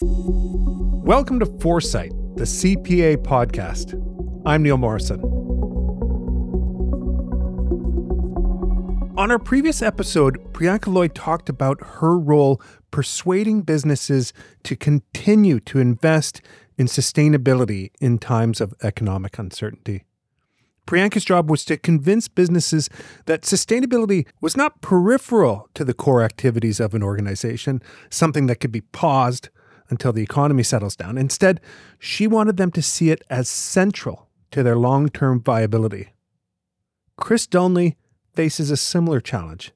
Welcome to Foresight, the CPA podcast. I'm Neil Morrison. On our previous episode, Priyanka Lloyd talked about her role persuading businesses to continue to invest in sustainability in times of economic uncertainty. Priyanka's job was to convince businesses that sustainability was not peripheral to the core activities of an organization, something that could be paused until the economy settles down. Instead, she wanted them to see it as central to their long term viability. Chris Dulny faces a similar challenge.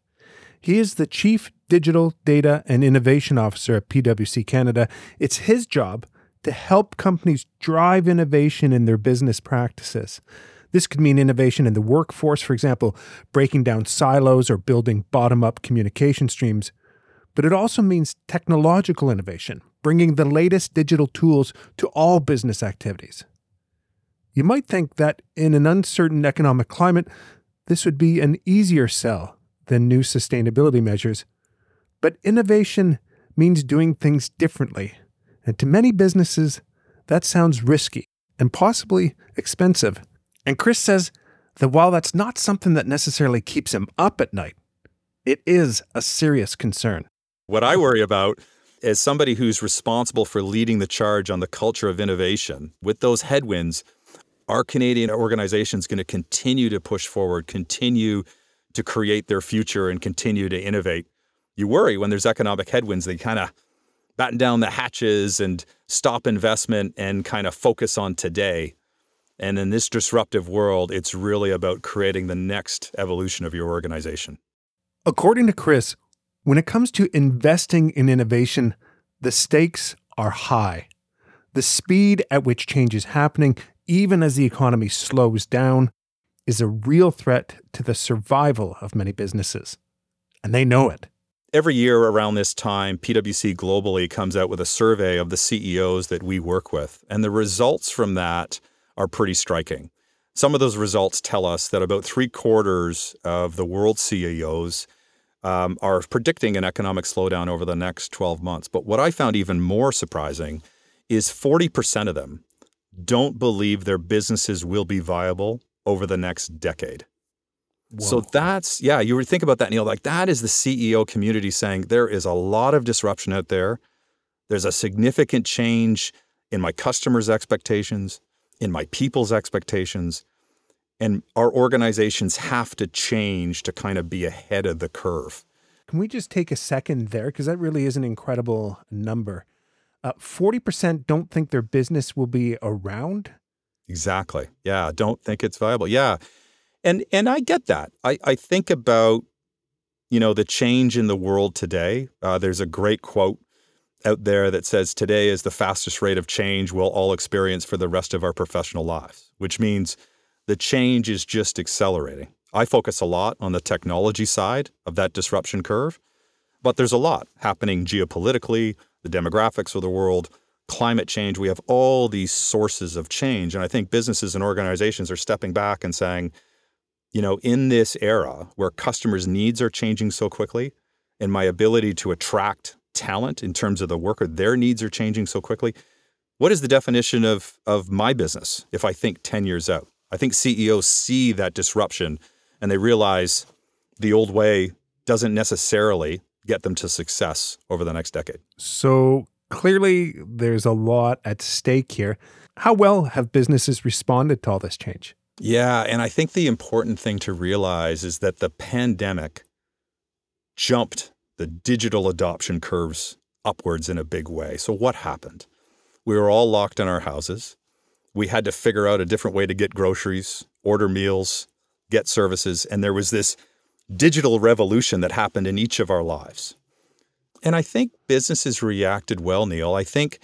He is the Chief Digital, Data, and Innovation Officer at PwC Canada. It's his job to help companies drive innovation in their business practices. This could mean innovation in the workforce, for example, breaking down silos or building bottom up communication streams. But it also means technological innovation, bringing the latest digital tools to all business activities. You might think that in an uncertain economic climate, this would be an easier sell than new sustainability measures. But innovation means doing things differently. And to many businesses, that sounds risky and possibly expensive. And Chris says that while that's not something that necessarily keeps him up at night, it is a serious concern. What I worry about as somebody who's responsible for leading the charge on the culture of innovation, with those headwinds, our Canadian organizations going to continue to push forward, continue to create their future, and continue to innovate. You worry when there's economic headwinds, they kind of batten down the hatches and stop investment and kind of focus on today. And in this disruptive world, it's really about creating the next evolution of your organization. According to Chris, when it comes to investing in innovation, the stakes are high. The speed at which change is happening, even as the economy slows down, is a real threat to the survival of many businesses. And they know it. Every year around this time, PwC globally comes out with a survey of the CEOs that we work with. And the results from that are pretty striking. Some of those results tell us that about three quarters of the world CEOs um, are predicting an economic slowdown over the next 12 months. But what I found even more surprising is 40% of them don't believe their businesses will be viable over the next decade. Whoa. So that's, yeah, you would think about that, Neil. Like that is the CEO community saying there is a lot of disruption out there. There's a significant change in my customers' expectations in my people's expectations. And our organizations have to change to kind of be ahead of the curve. Can we just take a second there? Because that really is an incredible number. Uh, 40% don't think their business will be around. Exactly. Yeah. Don't think it's viable. Yeah. And and I get that. I, I think about, you know, the change in the world today. Uh, there's a great quote out there that says today is the fastest rate of change we'll all experience for the rest of our professional lives, which means the change is just accelerating. I focus a lot on the technology side of that disruption curve, but there's a lot happening geopolitically, the demographics of the world, climate change. We have all these sources of change. And I think businesses and organizations are stepping back and saying, you know, in this era where customers' needs are changing so quickly and my ability to attract talent in terms of the worker, their needs are changing so quickly. What is the definition of, of my business if I think 10 years out? I think CEOs see that disruption and they realize the old way doesn't necessarily get them to success over the next decade. So clearly, there's a lot at stake here. How well have businesses responded to all this change? Yeah, and I think the important thing to realize is that the pandemic jumped the digital adoption curves upwards in a big way. So, what happened? We were all locked in our houses. We had to figure out a different way to get groceries, order meals, get services. And there was this digital revolution that happened in each of our lives. And I think businesses reacted well, Neil. I think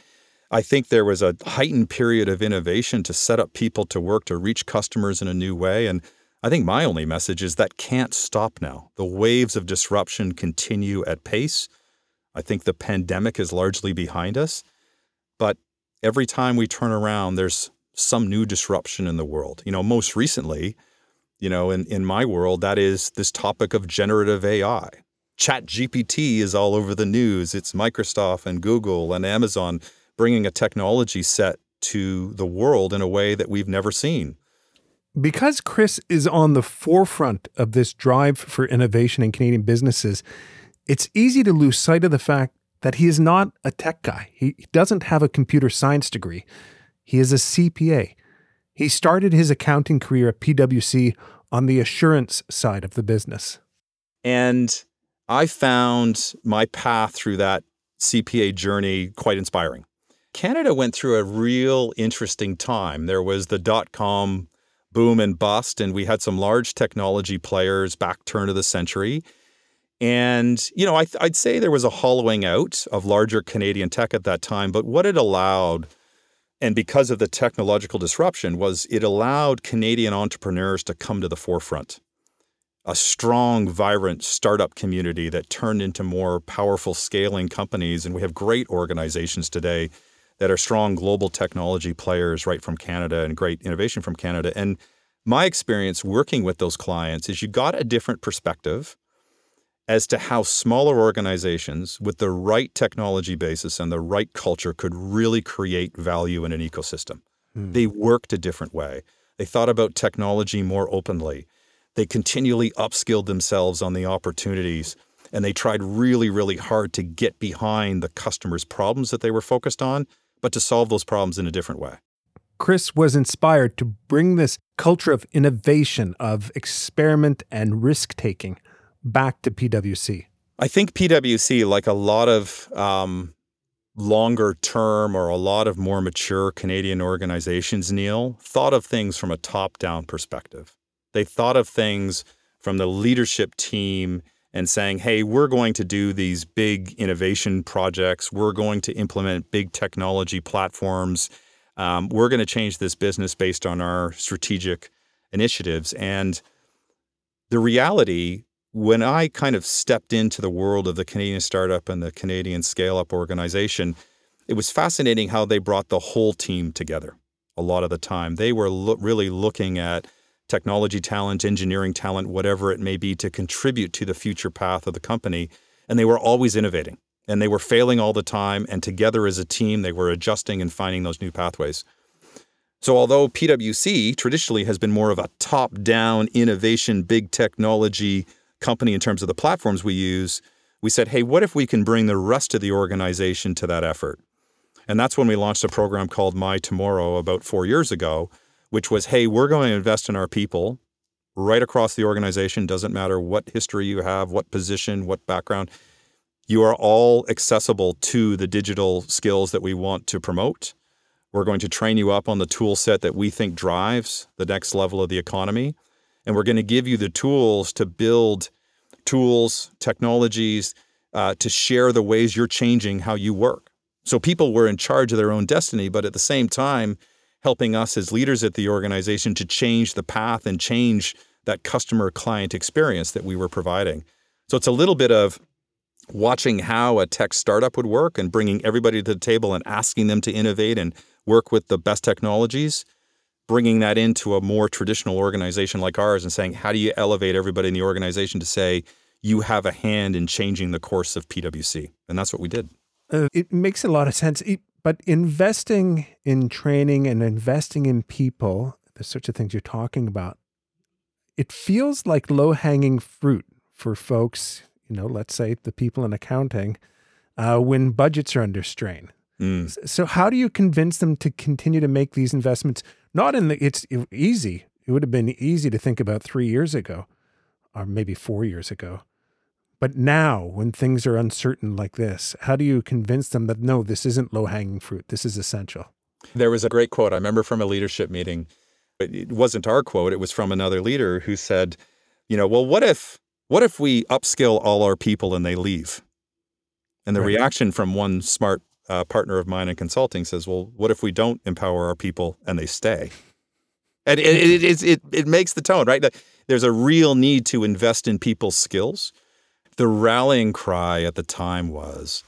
I think there was a heightened period of innovation to set up people to work to reach customers in a new way. And I think my only message is that can't stop now. The waves of disruption continue at pace. I think the pandemic is largely behind us. But every time we turn around, there's some new disruption in the world. You know, most recently, you know, in, in my world, that is this topic of generative AI. Chat GPT is all over the news. It's Microsoft and Google and Amazon bringing a technology set to the world in a way that we've never seen. Because Chris is on the forefront of this drive for innovation in Canadian businesses, it's easy to lose sight of the fact that he is not a tech guy. He doesn't have a computer science degree. He is a CPA. He started his accounting career at PwC on the assurance side of the business. And I found my path through that CPA journey quite inspiring. Canada went through a real interesting time. There was the dot com boom and bust, and we had some large technology players back turn of the century. And, you know, I, would say there was a hollowing out of larger Canadian tech at that time, but what it allowed, and because of the technological disruption, was it allowed Canadian entrepreneurs to come to the forefront. A strong, vibrant startup community that turned into more powerful scaling companies. And we have great organizations today that are strong global technology players right from Canada and great innovation from Canada. And my experience working with those clients is you got a different perspective as to how smaller organizations with the right technology basis and the right culture could really create value in an ecosystem. Hmm. They worked a different way. They thought about technology more openly. They continually upskilled themselves on the opportunities and they tried really, really hard to get behind the customer's problems that they were focused on but to solve those problems in a different way. Chris was inspired to bring this culture of innovation, of experiment and risk taking back to PwC. I think PwC, like a lot of um, longer term or a lot of more mature Canadian organizations, Neil, thought of things from a top down perspective. They thought of things from the leadership team and saying, hey, we're going to do these big innovation projects. We're going to implement big technology platforms. Um, we're going to change this business based on our strategic initiatives. And the reality, when I kind of stepped into the world of the Canadian startup and the Canadian scale up organization, it was fascinating how they brought the whole team together a lot of the time. They were lo- really looking at technology talent, engineering talent, whatever it may be, to contribute to the future path of the company. And they were always innovating and they were failing all the time. And together as a team, they were adjusting and finding those new pathways. So, although PwC traditionally has been more of a top down innovation, big technology company in terms of the platforms we use, we said, hey, what if we can bring the rest of the organization to that effort? And that's when we launched a program called My Tomorrow about four years ago, which was, hey, we're going to invest in our people right across the organization. Doesn't matter what history you have, what position, what background. You are all accessible to the digital skills that we want to promote. We're going to train you up on the tool set that we think drives the next level of the economy. And we're going to give you the tools to build tools, technologies, uh, to share the ways you're changing how you work. So people were in charge of their own destiny, but at the same time, helping us as leaders at the organization to change the path and change that customer client experience that we were providing. So it's a little bit of watching how a tech startup would work and bringing everybody to the table and asking them to innovate and work with the best technologies, bringing that into a more traditional organization like ours and saying, how do you elevate everybody in the organization to say, you have a hand in changing the course of PwC? And that's what we did. Uh, it makes a lot of sense. It, but investing in training and investing in people, the sorts of things you're talking about, it feels like low hanging fruit for folks, you know, let's say the people in accounting, uh, when budgets are under strain. Mm. So, how do you convince them to continue to make these investments? Not in the, it's easy. It would have been easy to think about three years ago, or maybe four years ago. But now, when things are uncertain like this, how do you convince them that no, this isn't low hanging fruit? This is essential? There was a great quote I remember from a leadership meeting. But it wasn't our quote, it was from another leader who said, you know, well, what if what if we upskill all our people and they leave? And the right. reaction from one smart partner of mine in consulting says, well, what if we don't empower our people and they stay? And it, it, it, it, it makes the tone, right? There's a real need to invest in people's skills the rallying cry at the time was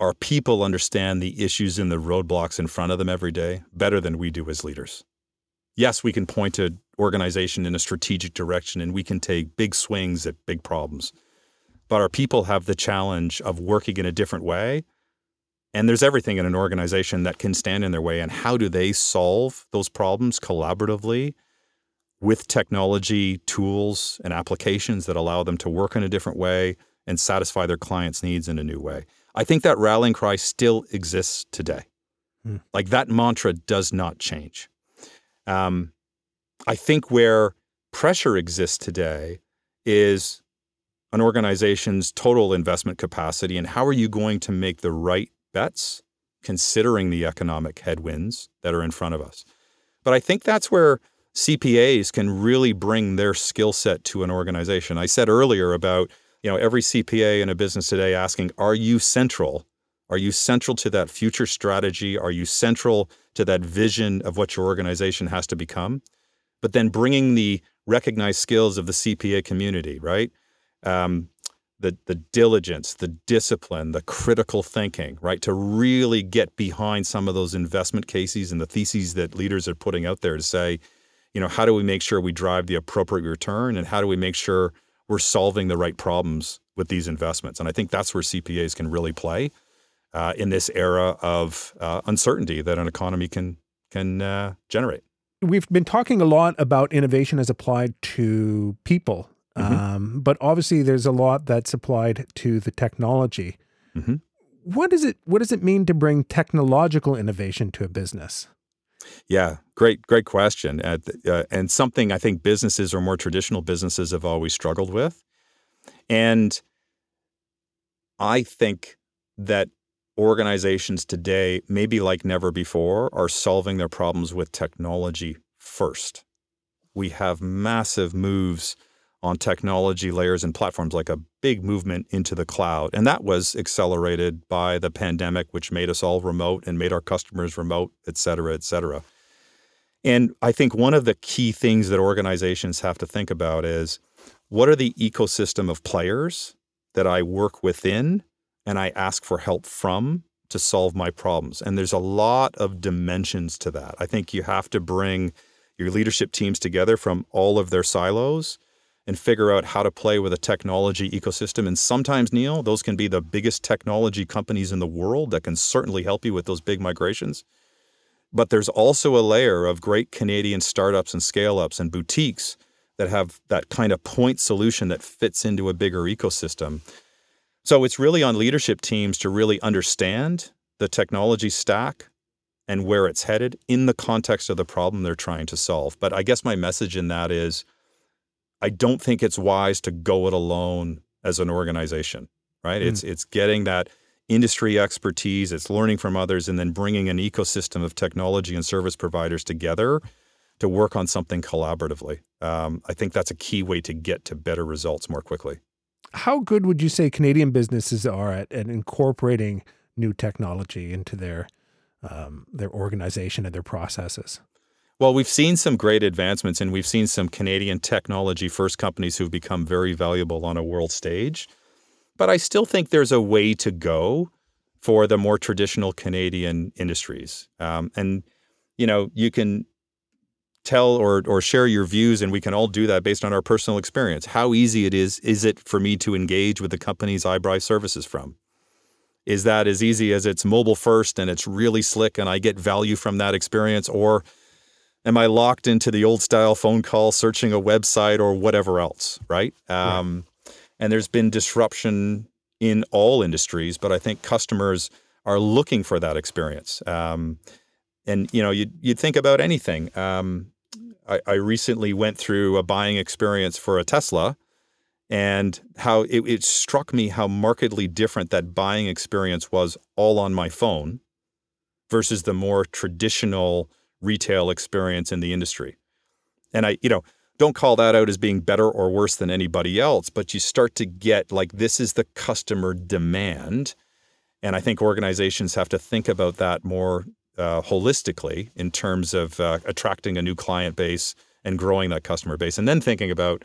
our people understand the issues and the roadblocks in front of them every day better than we do as leaders. Yes, we can point to organization in a strategic direction and we can take big swings at big problems. but our people have the challenge of working in a different way. And there's everything in an organization that can stand in their way. And how do they solve those problems collaboratively with technology tools and applications that allow them to work in a different way and satisfy their clients' needs in a new way? I think that rallying cry still exists today. Hmm. Like that mantra does not change. Um, I think where pressure exists today is an organization's total investment capacity and how are you going to make the right bets considering the economic headwinds that are in front of us. But I think that's where CPAs can really bring their skill set to an organization. I said earlier about, you know, every CPA in a business today asking, are you central? Are you central to that future strategy? Are you central to that vision of what your organization has to become? But then bringing the recognized skills of the CPA community, right? Um, the, the diligence, the discipline, the critical thinking, right? To really get behind some of those investment cases and the theses that leaders are putting out there to say, you know, how do we make sure we drive the appropriate return and how do we make sure we're solving the right problems with these investments? And I think that's where CPAs can really play uh, in this era of uh, uncertainty that an economy can can uh, generate we've been talking a lot about innovation as applied to people, mm-hmm. um, but obviously there's a lot that's applied to the technology. Mm-hmm. What does it What does it mean to bring technological innovation to a business? Yeah, great, great question, uh, uh, and something I think businesses or more traditional businesses have always struggled with, and I think that organizations today, maybe like never before, are solving their problems with technology first. We have massive moves on technology layers and platforms, like a big movement into the cloud. And that was accelerated by the pandemic, which made us all remote and made our customers remote, et cetera, et cetera. And I think one of the key things that organizations have to think about is what are the ecosystem of players that I work within and I ask for help from to solve my problems. And there's a lot of dimensions to that. I think you have to bring your leadership teams together from all of their silos and figure out how to play with a technology ecosystem. And sometimes, Neil, those can be the biggest technology companies in the world that can certainly help you with those big migrations. But there's also a layer of great Canadian startups and scale ups and boutiques that have that kind of point solution that fits into a bigger ecosystem. So it's really on leadership teams to really understand the technology stack and where it's headed in the context of the problem they're trying to solve. But I guess my message in that is I don't think it's wise to go it alone as an organization, right? Mm. It's it's getting that industry expertise, it's learning from others and then bringing an ecosystem of technology and service providers together to work on something collaboratively. Um, I think that's a key way to get to better results more quickly how good would you say Canadian businesses are at, at incorporating new technology into their um, their organization and their processes? Well, we've seen some great advancements, and we've seen some Canadian technology first companies who've become very valuable on a world stage. But I still think there's a way to go for the more traditional Canadian industries. Um, and you know, you can tell or or share your views and we can all do that based on our personal experience. How easy it is is it for me to engage with the companies I buy services from? Is that as easy as it's mobile first and it's really slick and I get value from that experience or am I locked into the old style phone call searching a website or whatever else, right? Um, and there's been disruption in all industries, but I think customers are looking for that experience. Um, and you know, you'd, you'd think about anything. Um, I, I recently went through a buying experience for a Tesla and how it, it, struck me how markedly different that buying experience was all on my phone versus the more traditional retail experience in the industry. And I, you know, don't call that out as being better or worse than anybody else, but you start to get like this is the customer demand. And I think organizations have to think about that more uh, holistically in terms of uh, attracting a new client base and growing that customer base, and then thinking about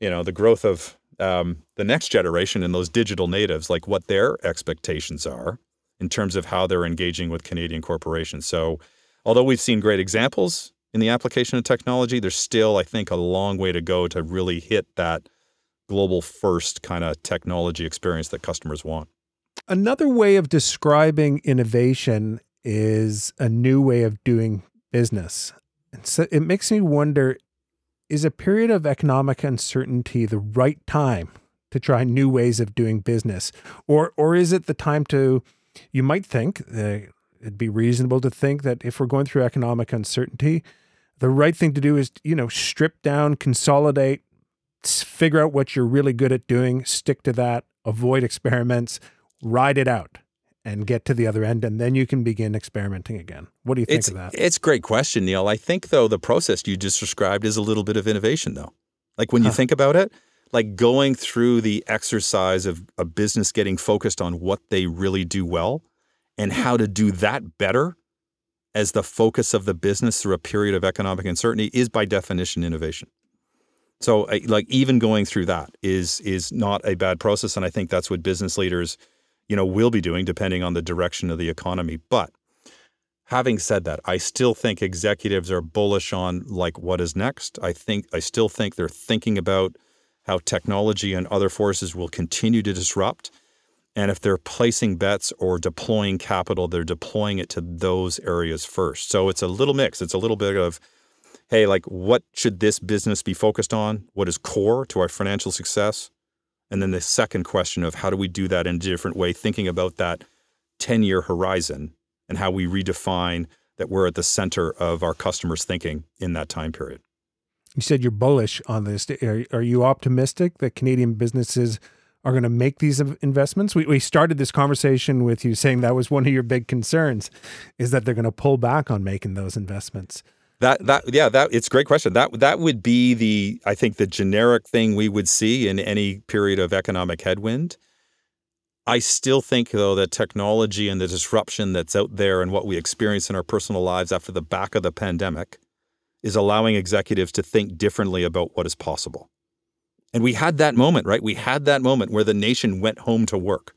you know the growth of um, the next generation and those digital natives, like what their expectations are in terms of how they're engaging with Canadian corporations. So, although we've seen great examples in the application of technology, there's still, I think, a long way to go to really hit that global first kind of technology experience that customers want. Another way of describing innovation is a new way of doing business. And so it makes me wonder is a period of economic uncertainty the right time to try new ways of doing business? Or, or is it the time to, you might think, uh, it'd be reasonable to think that if we're going through economic uncertainty, the right thing to do is, you know, strip down, consolidate, figure out what you're really good at doing, stick to that, avoid experiments, ride it out and get to the other end and then you can begin experimenting again. What do you think it's, of that? It's a great question, Neil. I think though the process you just described is a little bit of innovation though. Like when you huh. think about it, like going through the exercise of a business getting focused on what they really do well and hmm. how to do that better as the focus of the business through a period of economic uncertainty is by definition innovation. So like even going through that is is not a bad process and I think that's what business leaders you know, will be doing depending on the direction of the economy. But having said that, I still think executives are bullish on like what is next. I think I still think they're thinking about how technology and other forces will continue to disrupt. And if they're placing bets or deploying capital, they're deploying it to those areas first. So it's a little mix. It's a little bit of, hey, like what should this business be focused on? What is core to our financial success? And then the second question of how do we do that in a different way, thinking about that 10 year horizon and how we redefine that we're at the center of our customers' thinking in that time period. You said you're bullish on this. Are, are you optimistic that Canadian businesses are going to make these investments? We, we started this conversation with you saying that was one of your big concerns, is that they're going to pull back on making those investments. That that yeah that it's a great question. That that would be the I think the generic thing we would see in any period of economic headwind. I still think though that technology and the disruption that's out there and what we experience in our personal lives after the back of the pandemic is allowing executives to think differently about what is possible. And we had that moment, right? We had that moment where the nation went home to work,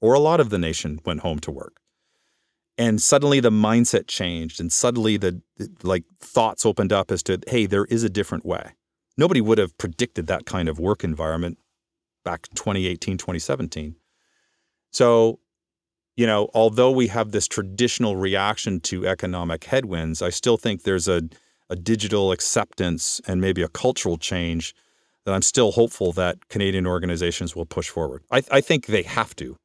or a lot of the nation went home to work. And suddenly the mindset changed and suddenly the, like thoughts opened up as to hey there is a different way. Nobody would have predicted that kind of work environment back 2018 2017 so you know although we have this traditional reaction to economic headwinds i still think there's a, a digital acceptance and maybe a cultural change that i'm still hopeful that canadian organizations will push forward i, I think they have to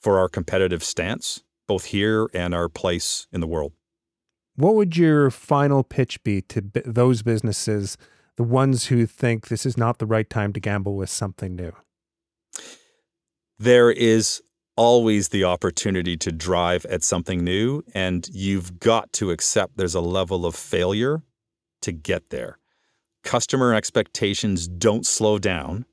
for our competitive stance both here and our place in the world. What would your final pitch be to b- those businesses, the ones who think this is not the right time to gamble with something new? There is always the opportunity to drive at something new, and you've got to accept there's a level of failure to get there. Customer expectations don't slow down,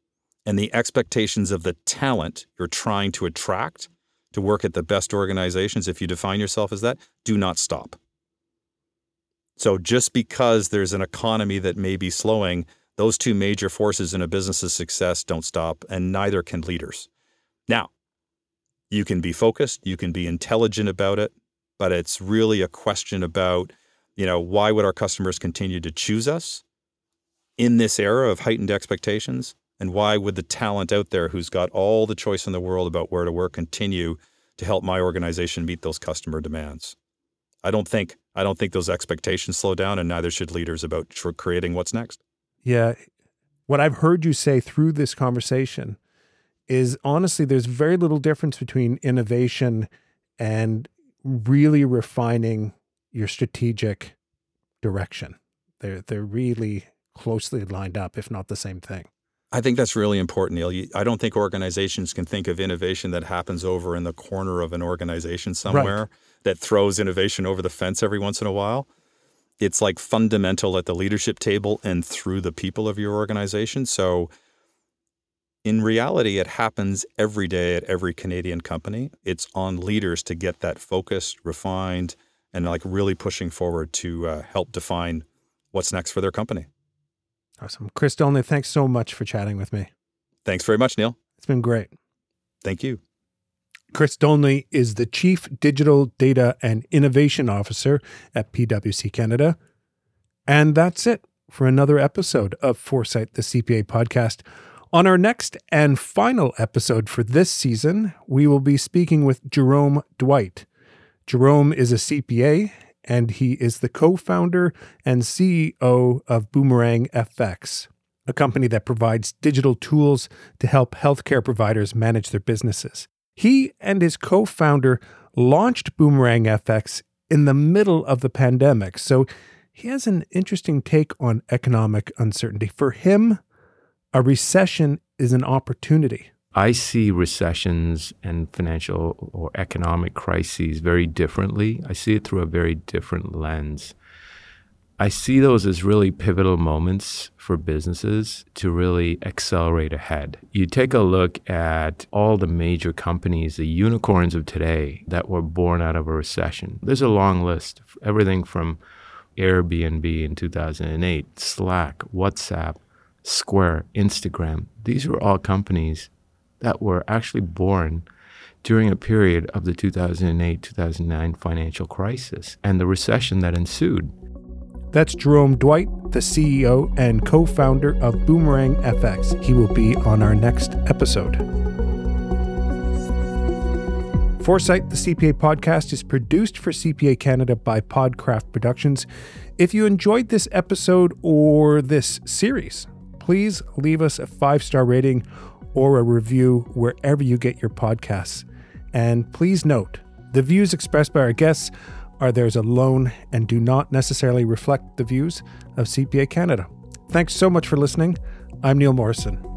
and the expectations of the talent you're trying to attract to work at the best organizations, if you define yourself as that, do not stop. So just because there's an economy that may be slowing, those two major forces in a business's success don't stop, and neither can leaders. Now, you can be focused, you can be intelligent about it, but it's really a question about, you know, why would our customers continue to choose us in this era of heightened expectations? And why would the talent out there who's got all the choice in the world about where to work continue to help my organization meet those customer demands? I don't think I don't think those expectations slow down, and neither should leaders about creating what's next. Yeah, what I've heard you say through this conversation is honestly, there's very little difference between innovation and really refining your strategic direction. They're they're really closely lined up, if not the same thing. I think that's really important, Neil. I don't think organizations can think of innovation that happens over in the corner of an organization somewhere right. that throws innovation over the fence every once in a while. It's like fundamental at the leadership table and through the people of your organization. So, in reality, it happens every day at every Canadian company. It's on leaders to get that focused, refined, and like really pushing forward to uh, help define what's next for their company. Awesome. Chris Dulny, thanks so much for chatting with me. Thanks very much, Neil. It's been great. Thank you. Chris Dulny is the Chief Digital Data and Innovation Officer at PwC Canada. And that's it for another episode of Foresight, the CPA podcast. On our next and final episode for this season, we will be speaking with Jerome Dwight. Jerome is a CPA and he is the co founder and CEO of Boomerang FX, a company that provides digital tools to help healthcare providers manage their businesses. He and his co founder launched Boomerang FX in the middle of the pandemic, so he has an interesting take on economic uncertainty. For him, a recession is an opportunity. I see recessions and financial or economic crises very differently. I see it through a very different lens. I see those as really pivotal moments for businesses to really accelerate ahead. You take a look at all the major companies, the unicorns of today that were born out of a recession. There's a long list, everything from Airbnb in 2008, Slack, WhatsApp, Square, Instagram. These were all companies that were actually born during a period of the 2008 2009 financial crisis and the recession that ensued. That's Jerome Dwight, the CEO and co founder of Boomerang FX. He will be on our next episode. Foresight, the CPA podcast, is produced for CPA Canada by Podcraft Productions. If you enjoyed this episode or this series, please leave us a five star rating or a review wherever you get your podcasts. And please note the views expressed by our guests are theirs alone and do not necessarily reflect the views of CPA Canada. Thanks so much for listening. I'm Neil Morrison.